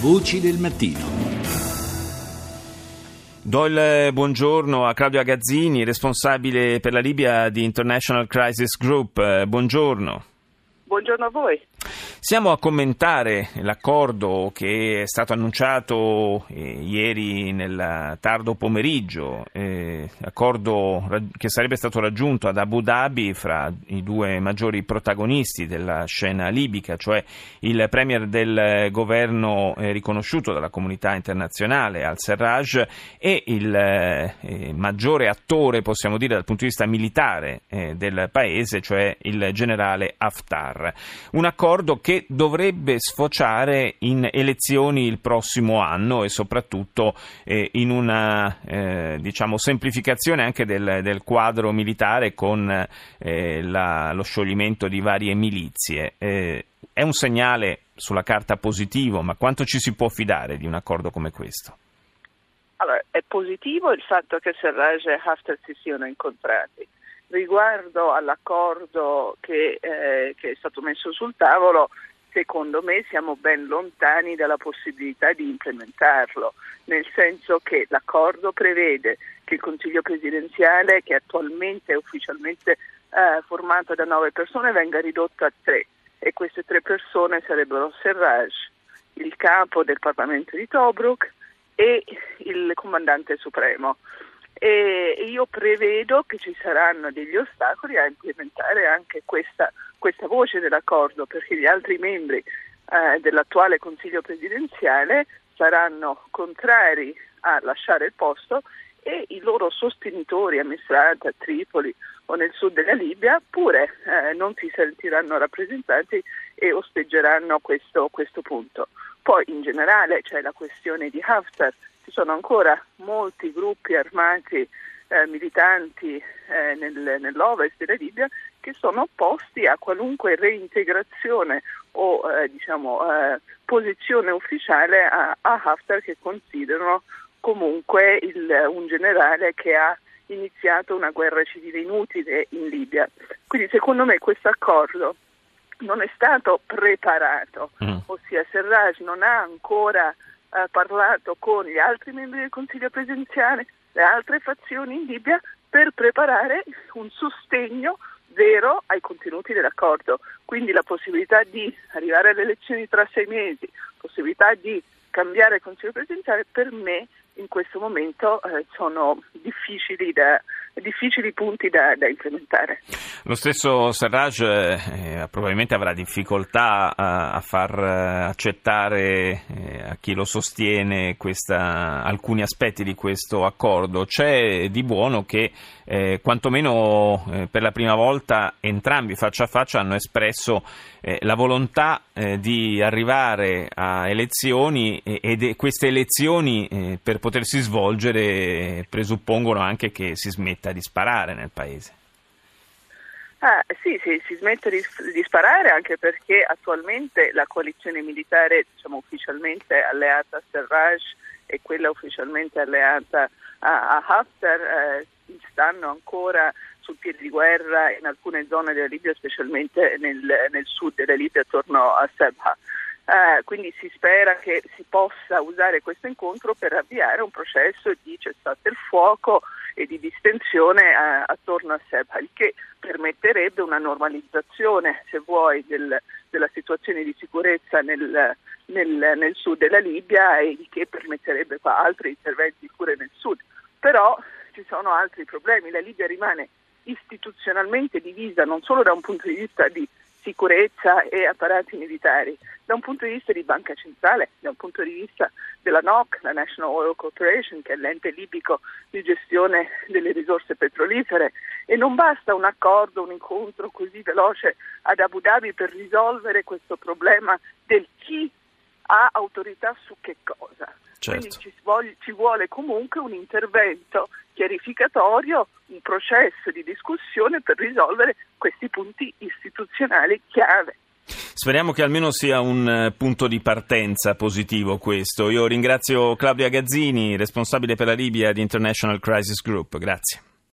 Voci del mattino. Do il buongiorno a Claudio Agazzini, responsabile per la Libia di International Crisis Group. Buongiorno. Buongiorno a voi. Siamo a commentare l'accordo che è stato annunciato eh, ieri nel tardo pomeriggio, eh, accordo che sarebbe stato raggiunto ad Abu Dhabi fra i due maggiori protagonisti della scena libica, cioè il premier del governo eh, riconosciuto dalla comunità internazionale al-Serraj e il eh, maggiore attore, possiamo dire dal punto di vista militare eh, del paese, cioè il generale Haftar. Un accordo che dovrebbe sfociare in elezioni il prossimo anno e soprattutto eh, in una eh, diciamo, semplificazione anche del, del, quadro militare con eh, la, lo scioglimento di varie milizie. Eh, è un segnale sulla carta positivo, ma quanto ci si può fidare di un accordo come questo? Allora, è positivo il fatto che Serraj e Haftar si siano incontrati Riguardo all'accordo che, eh, che è stato messo sul tavolo, secondo me siamo ben lontani dalla possibilità di implementarlo, nel senso che l'accordo prevede che il Consiglio presidenziale, che attualmente è ufficialmente eh, formato da nove persone, venga ridotto a tre e queste tre persone sarebbero Serraj, il capo del Parlamento di Tobruk e il comandante supremo e io prevedo che ci saranno degli ostacoli a implementare anche questa, questa voce dell'accordo perché gli altri membri eh, dell'attuale Consiglio presidenziale saranno contrari a lasciare il posto e i loro sostenitori a Misrata, a Tripoli o nel sud della Libia pure eh, non si sentiranno rappresentati e osteggeranno questo, questo punto. Poi in generale c'è la questione di Haftar ci sono ancora molti gruppi armati eh, militanti eh, nel, nell'ovest della Libia che sono opposti a qualunque reintegrazione o eh, diciamo, eh, posizione ufficiale a, a, Haftar che considerano comunque il, un generale che ha iniziato una guerra civile inutile in Libia. Quindi secondo me questo accordo non è stato preparato, mm. ossia Serraj non ha ancora ha parlato con gli altri membri del Consiglio presidenziale, le altre fazioni in Libia per preparare un sostegno vero ai contenuti dell'accordo. Quindi la possibilità di arrivare alle elezioni tra sei mesi, possibilità di cambiare il Consiglio presidenziale per me in questo momento eh, sono difficili, da, difficili punti da, da, implementare. Lo stesso Sarraj eh, probabilmente avrà difficoltà a, a far eh, accettare eh, a chi lo sostiene questa, alcuni aspetti di questo accordo. C'è di buono che eh, quantomeno eh, per la prima volta entrambi faccia a faccia hanno espresso la volontà di arrivare a elezioni ed queste elezioni per potersi svolgere presuppongono anche che si smetta di sparare nel paese. Ah, sì, sì, si smette di, di, sparare anche perché attualmente la coalizione militare diciamo, ufficialmente alleata a Serraj e quella ufficialmente alleata a, a Haftar eh, stanno ancora sul piede di guerra in alcune zone della Libia, specialmente nel, nel sud della Libia, attorno a Sebha. Eh, quindi si spera che si possa usare questo incontro per avviare un processo di cessate il fuoco e di distensione eh, attorno a Sebha, il che permetterebbe una normalizzazione, se vuoi, del, della situazione di sicurezza nel, nel, nel, sud della Libia e che permetterebbe altri interventi pure nel sud. Però ci sono altri problemi, la Libia rimane istituzionalmente divisa non solo da un punto di vista di sicurezza e apparati militari, da un punto di vista di banca centrale, da un punto di vista della NOC, la National Oil Corporation, che è l'ente libico di gestione delle risorse petrolifere, e non basta un accordo, un incontro così veloce ad Abu Dhabi per risolvere questo problema del chi ha autorità su che cosa. Certo. Quindi ci vuole, ci vuole comunque un intervento chiarificatorio, un processo di discussione per risolvere questi punti istituzionali chiave. Speriamo che almeno sia un eh, punto di partenza positivo questo. Io ringrazio Claudia Gazzini, responsabile per la Libia di International Crisis Group. Grazie.